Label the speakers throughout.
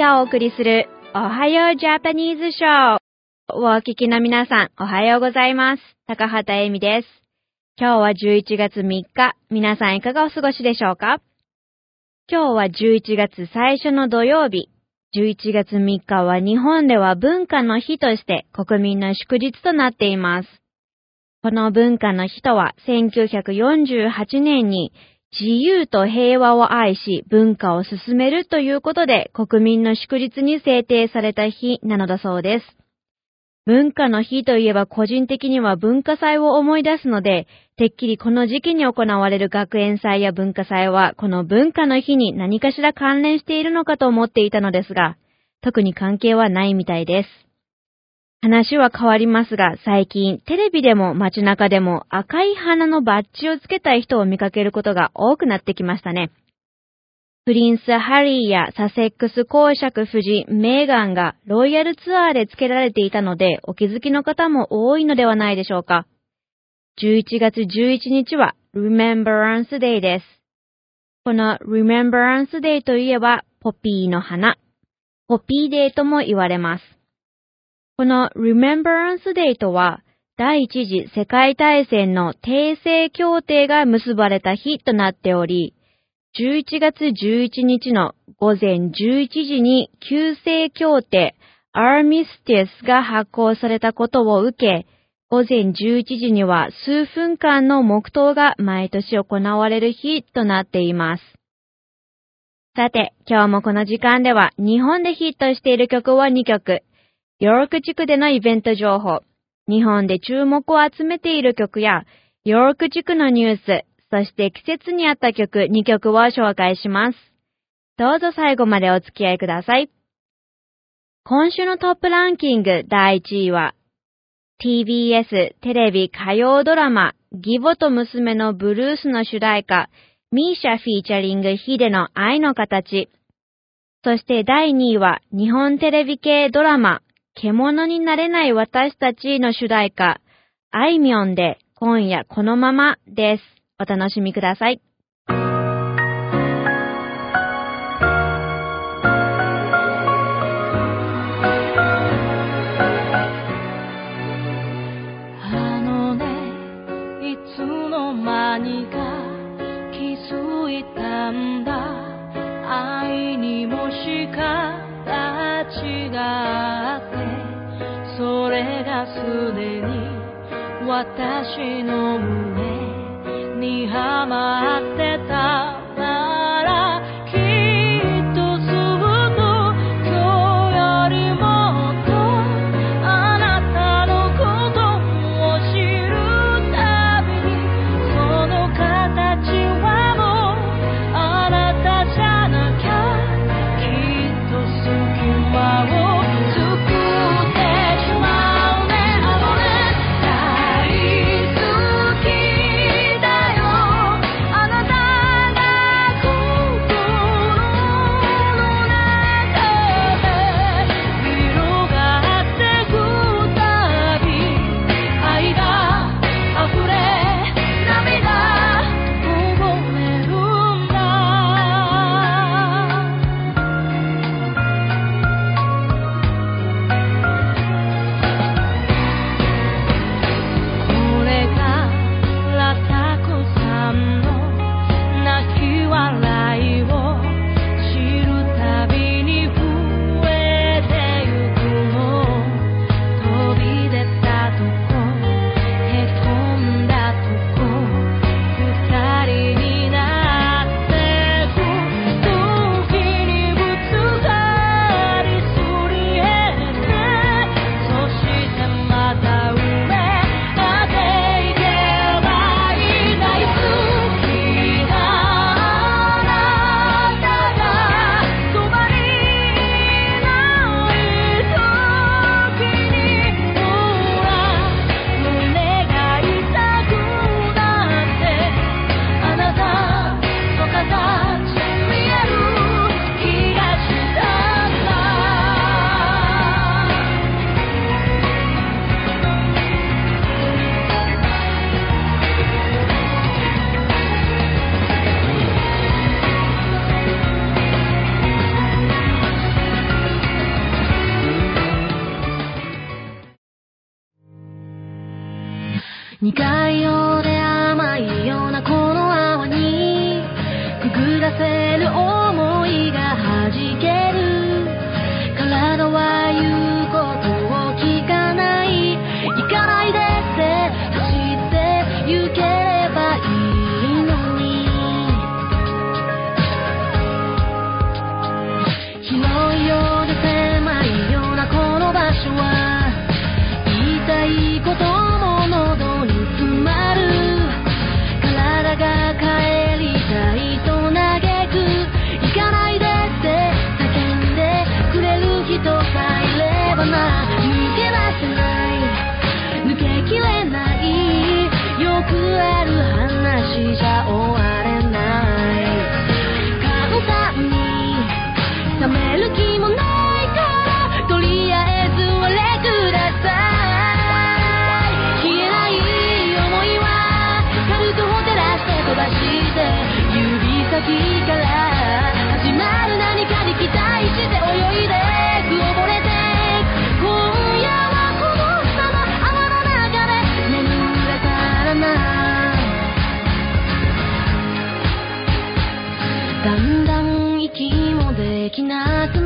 Speaker 1: がお送りするおはようジャパニーズショーをお聞きの皆さん、おはようございます。高畑エミです。今日は11月3日、皆さんいかがお過ごしでしょうか？今日は11月最初の土曜日。11月3日は日本では文化の日として国民の祝日となっています。この文化の日とは1948年に自由と平和を愛し文化を進めるということで国民の祝日に制定された日なのだそうです。文化の日といえば個人的には文化祭を思い出すので、てっきりこの時期に行われる学園祭や文化祭はこの文化の日に何かしら関連しているのかと思っていたのですが、特に関係はないみたいです。話は変わりますが、最近テレビでも街中でも赤い花のバッジをつけたい人を見かけることが多くなってきましたね。プリンス・ハリーやサセックス公爵夫人、メーガンがロイヤルツアーで付けられていたので、お気づきの方も多いのではないでしょうか。11月11日は Remembrance Day です。この Remembrance Day といえば、ポピーの花、ポピーデーとも言われます。この Remembrance Day とは、第一次世界大戦の訂正協定が結ばれた日となっており、11月11日の午前11時に旧正協定 Armistice が発行されたことを受け、午前11時には数分間の黙祷が毎年行われる日となっています。さて、今日もこの時間では日本でヒットしている曲は2曲、ヨーク地区でのイベント情報、日本で注目を集めている曲や、ヨーク地区のニュース、そして季節に合った曲2曲を紹介します。どうぞ最後までお付き合いください。今週のトップランキング第1位は、TBS テレビ火曜ドラマ、義母と娘のブルースの主題歌、ミーシャフィーチャリングヒデの愛の形。そして第2位は、日本テレビ系ドラマ、獣になれない私たちの主題歌、あいみょんで今夜このままです。お楽しみください。
Speaker 2: 的な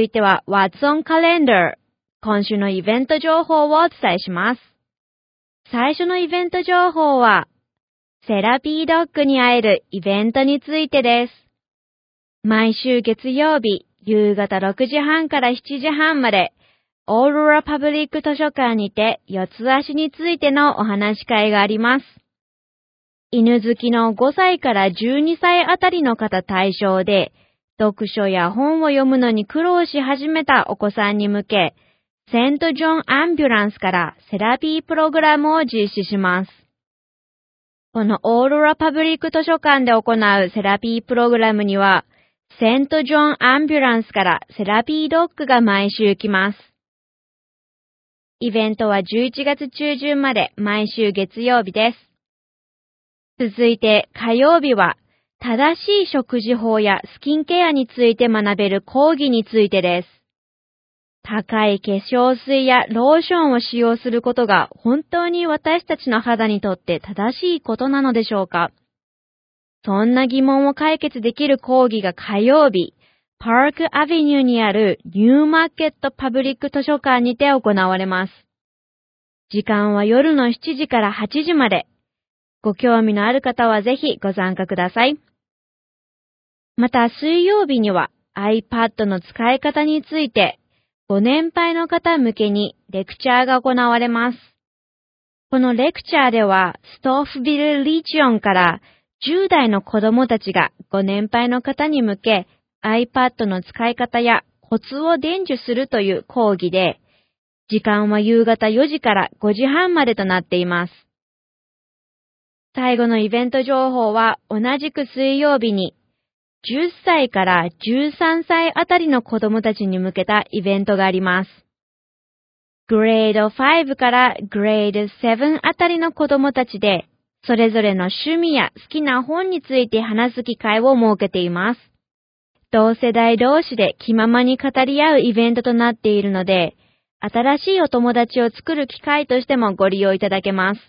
Speaker 2: いては
Speaker 1: What's on Calendar 今週のイベント情報をお伝えします。最初のイベント情報はセラピードッグに会えるイベントについてです。毎週月曜日夕方6時半から7時半までオーロラパブリック図書館にて四つ足についてのお話し会があります。犬好きの5歳から12歳あたりの方対象で、読書や本を読むのに苦労し始めたお子さんに向け、セントジョンアンビュランスからセラピープログラムを実施します。このオーロラパブリック図書館で行うセラピープログラムには、セントジョンアンビュランスからセラピードッグが毎週来ます。イベントは11月中旬まで毎週月曜日です。続いて火曜日は正しい食事法やスキンケアについて学べる講義についてです。高い化粧水やローションを使用することが本当に私たちの肌にとって正しいことなのでしょうか？そんな疑問を解決できる講義が火曜日、パークアベニューにあるニューマーケットパブリック図書館にて行われます。時間は夜の7時から8時まで。ご興味のある方はぜひご参加ください。また水曜日には iPad の使い方についてご年配の方向けにレクチャーが行われます。このレクチャーでは、ストーフビル・リジオンから10代の子供たちがご年配の方に向け iPad の使い方やコツを伝授するという講義で、時間は夕方4時から5時半までとなっています。最後のイベント情報は同じく水曜日に10歳から13歳あたりの子供たちに向けたイベントがあります。グレード5からグレード7あたりの子供たちで、それぞれの趣味や好きな本について話す機会を設けています。同世代同士で気ままに語り合うイベントとなっているので、新しいお友達を作る機会としてもご利用いただけます。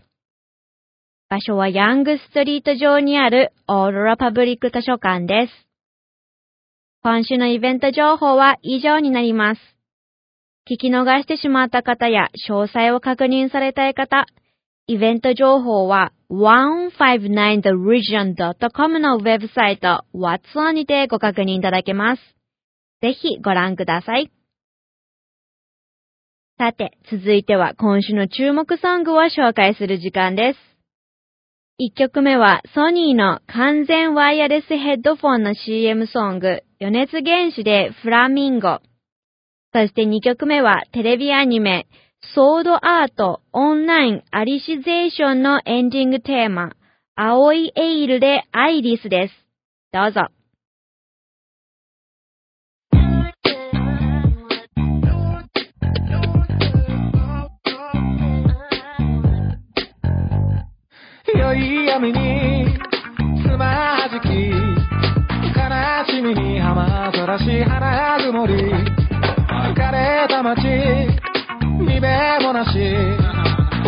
Speaker 1: 場所はヤングストリート上にあるオーロラパブリック図書館です。今週のイベント情報は以上になります。聞き逃してしまった方や詳細を確認されたい方、イベント情報は 159theregion.com のウェブサイト What's On にてご確認いただけます。ぜひご覧ください。さて、続いては今週の注目ソングを紹介する時間です。1曲目はソニーの完全ワイヤレスヘッドフォンの CM ソング、余熱原子でフラミンゴ。そして2曲目はテレビアニメ、ソードアートオンラインアリシゼーションのエンディングテーマ、青いエイルでアイリスです。どうぞ。
Speaker 3: 闇につまじき悲しみに浜ざらし花曇り。疲れた街見べもなし。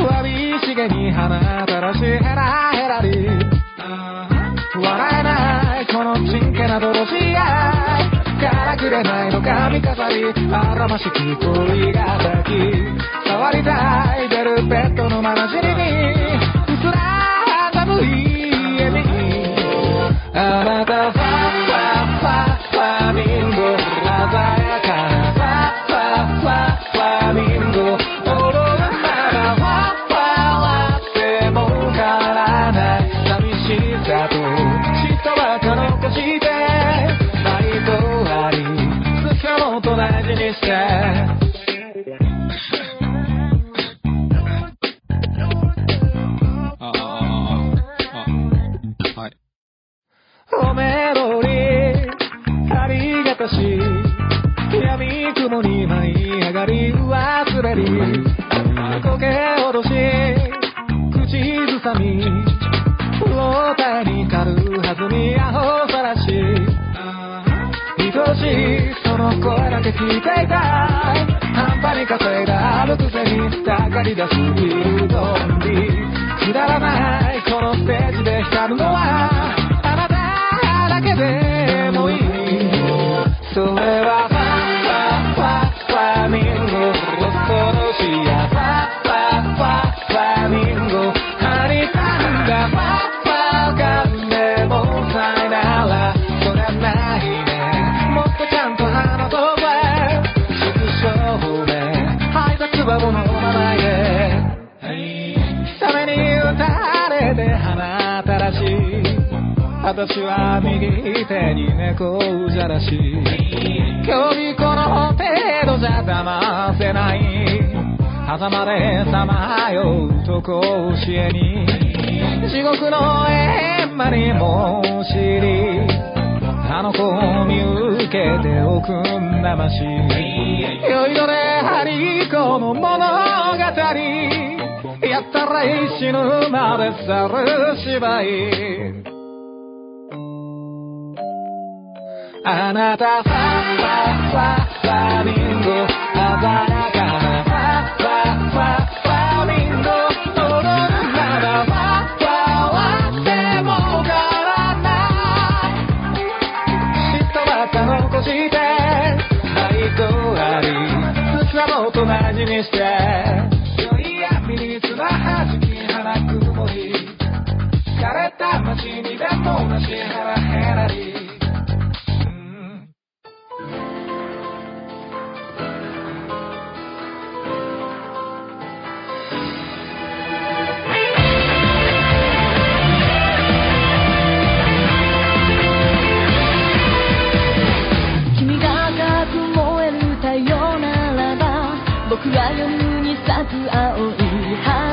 Speaker 3: わびしげに花たらしヘラヘラり笑えないこのちんけな泥仕合。からくれないの髪飾り。あらましき恋が抱き触りたいベルベットのまなじりに。あなステー私は右手に猫じゃらし今日この程度じゃ騙せない。狭間でさまようと甲子園に地獄の閻魔にも知りあの子を見受けておくんなまし酔いどれハリコの物語。やったら死ぬまで猿芝居。あなたファファファファミンゴ鮮やかなファファファファミンゴ踊るならファファはでも変わらない人ばっか残して愛とあり実はもっと大事にして良い闇につばはじき花曇り枯れた街にでもなし
Speaker 2: 僕は夜に咲く青い花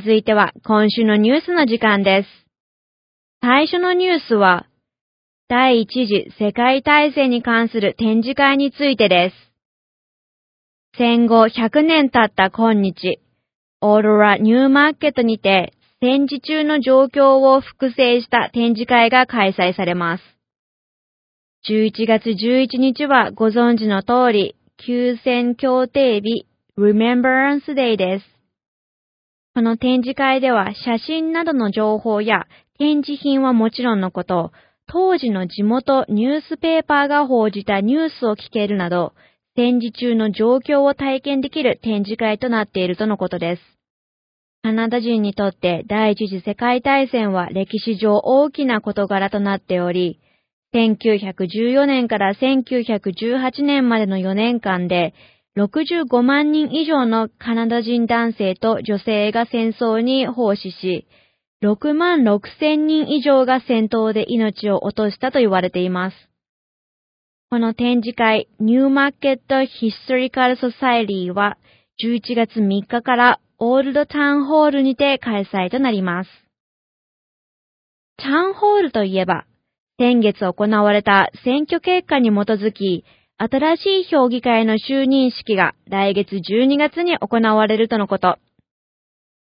Speaker 2: 続いては
Speaker 1: 今週のニュースの時間です。最初のニュースは、第一次世界大戦に関する展示会についてです。戦後100年経った今日、オーロラニューマーケットにて戦時中の状況を複製した展示会が開催されます。11月11日はご存知の通り、休戦協定日 Remembrance Day です。この展示会では写真などの情報や展示品はもちろんのこと、当時の地元ニュースペーパーが報じたニュースを聞けるなど、戦時中の状況を体験できる展示会となっているとのことです。カナダ人にとって第一次世界大戦は歴史上大きな事柄となっており、1914年から1918年までの4年間で、65万人以上のカナダ人男性と女性が戦争に奉仕し、6万6千人以上が戦闘で命を落としたと言われています。この展示会、ニューマーケット・ヒストリカル・ソサエリーは、11月3日からオールドタウンホールにて開催となります。タウンホールといえば、先月行われた選挙結果に基づき、新しい評議会の就任式が来月12月に行われるとのこと。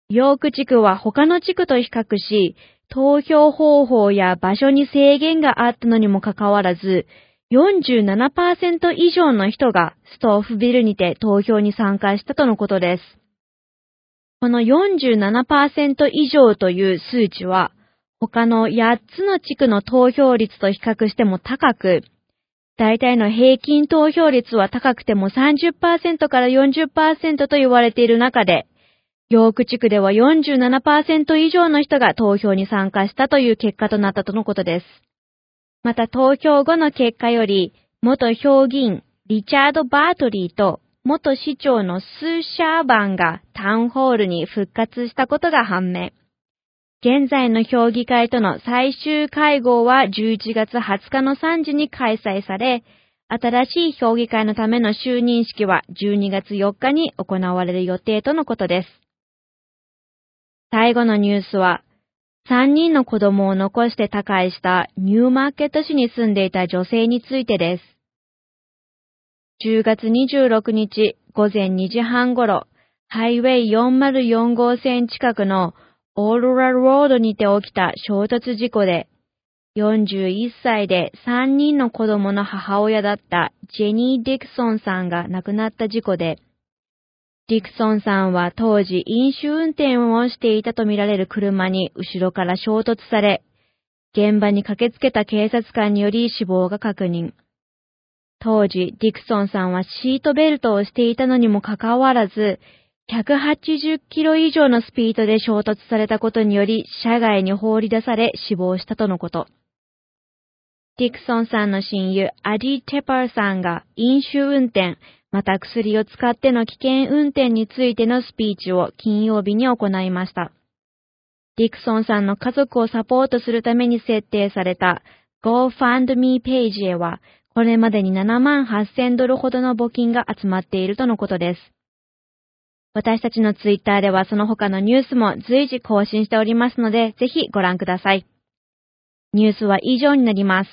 Speaker 1: ヨーク地区は他の地区と比較し、投票方法や場所に制限があったのにもかかわらず、47%以上の人がストーフビルにて投票に参加したとのことです。この47%以上という数値は、他の8つの地区の投票率と比較しても高く、大体の平均投票率は高くても30%から40%と言われている中で、ヨーク地区では47%以上の人が投票に参加したという結果となったとのことです。また投票後の結果より、元評議員リチャード・バートリーと元市長のスー・シャーバンがタウンホールに復活したことが判明。現在の評議会との最終会合は11月20日の3時に開催され、新しい評議会のための就任式は12月4日に行われる予定とのことです。最後のニュースは、3人の子供を残して他界したニューマーケット市に住んでいた女性についてです。10月26日午前2時半頃、ハイウェイ404号線近くのオーロラロードにて起きた衝突事故で、41歳で3人の子供の母親だったジェニー・ディクソンさんが亡くなった事故で、ディクソンさんは当時飲酒運転をしていたとみられる車に後ろから衝突され、現場に駆けつけた警察官により死亡が確認。当時、ディクソンさんはシートベルトをしていたのにもかかわらず、180キロ以上のスピードで衝突されたことにより、車外に放り出され死亡したとのこと。ディクソンさんの親友、アディ・テパーさんが飲酒運転、また薬を使っての危険運転についてのスピーチを金曜日に行いました。ディクソンさんの家族をサポートするために設定された GoFundMe ページへは、これまでに7万8000ドルほどの募金が集まっているとのことです。私たちのツイッターではその他のニュースも随時更新しておりますので、ぜひご覧ください。ニュースは以上になります。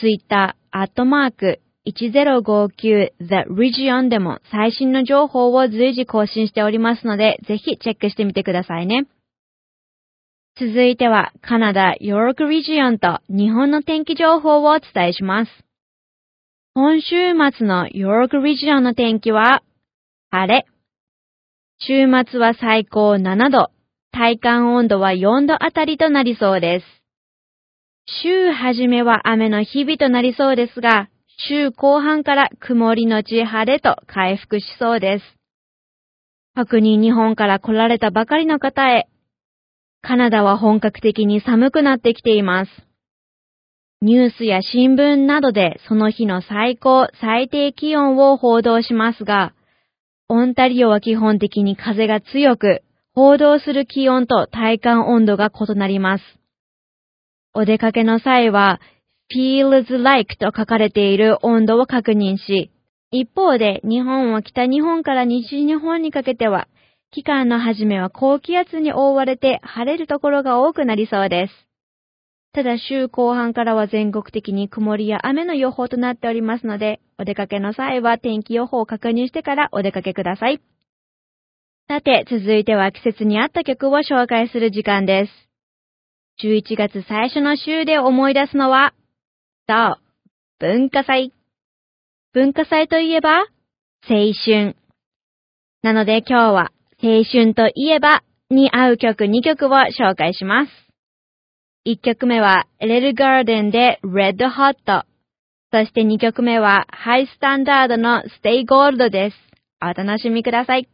Speaker 1: ツイッター、アットマーク、1059 The Region でも最新の情報を随時更新しておりますので、ぜひチェックしてみてくださいね。続いては、カナダ、ヨーロックリジオンと日本の天気情報をお伝えします。今週末のヨーロックリジオンの天気は、晴れ。週末は最高7度、体感温度は4度あたりとなりそうです。週初めは雨の日々となりそうですが、週後半から曇りのち晴れと回復しそうです。特に日本から来られたばかりの方へ、カナダは本格的に寒くなってきています。ニュースや新聞などでその日の最高、最低気温を報道しますが、オンタリオは基本的に風が強く、報道する気温と体感温度が異なります。お出かけの際は、feels like と書かれている温度を確認し、一方で日本は北日本から西日本にかけては、期間の初めは高気圧に覆われて晴れるところが多くなりそうです。ただ週後半からは全国的に曇りや雨の予報となっておりますので、お出かけの際は天気予報を確認してからお出かけください。さて、続いては季節に合った曲を紹介する時間です。11月最初の週で思い出すのは、そう、文化祭。文化祭といえば、青春。なので今日は、青春といえばに合う曲2曲を紹介します。1曲目は、レルガーデンで Red Hot。そして2曲目は、ハイスタンダードの Stay Gold です。お楽しみください。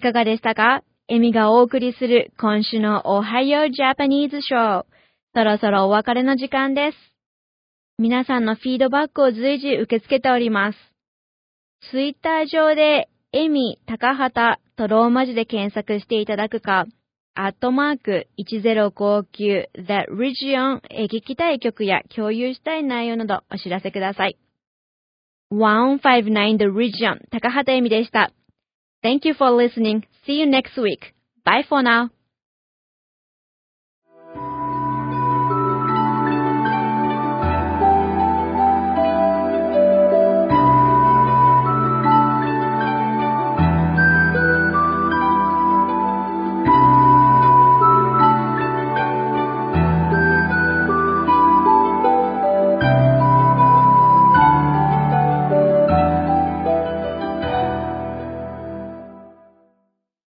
Speaker 1: いかがでしたか？エミがお送りする今週のおはようジャパニーズショー。そろそろお別れの時間です。皆さんのフィードバックを随時受け付けております。ツイッター上でエミ高畑とローマ字で検索していただくか、アットマーク1059 The Region へ聞きたい曲や共有したい内容などお知らせください。159 The Region 高畑エミでした。Thank you for listening. See you next week. Bye for now.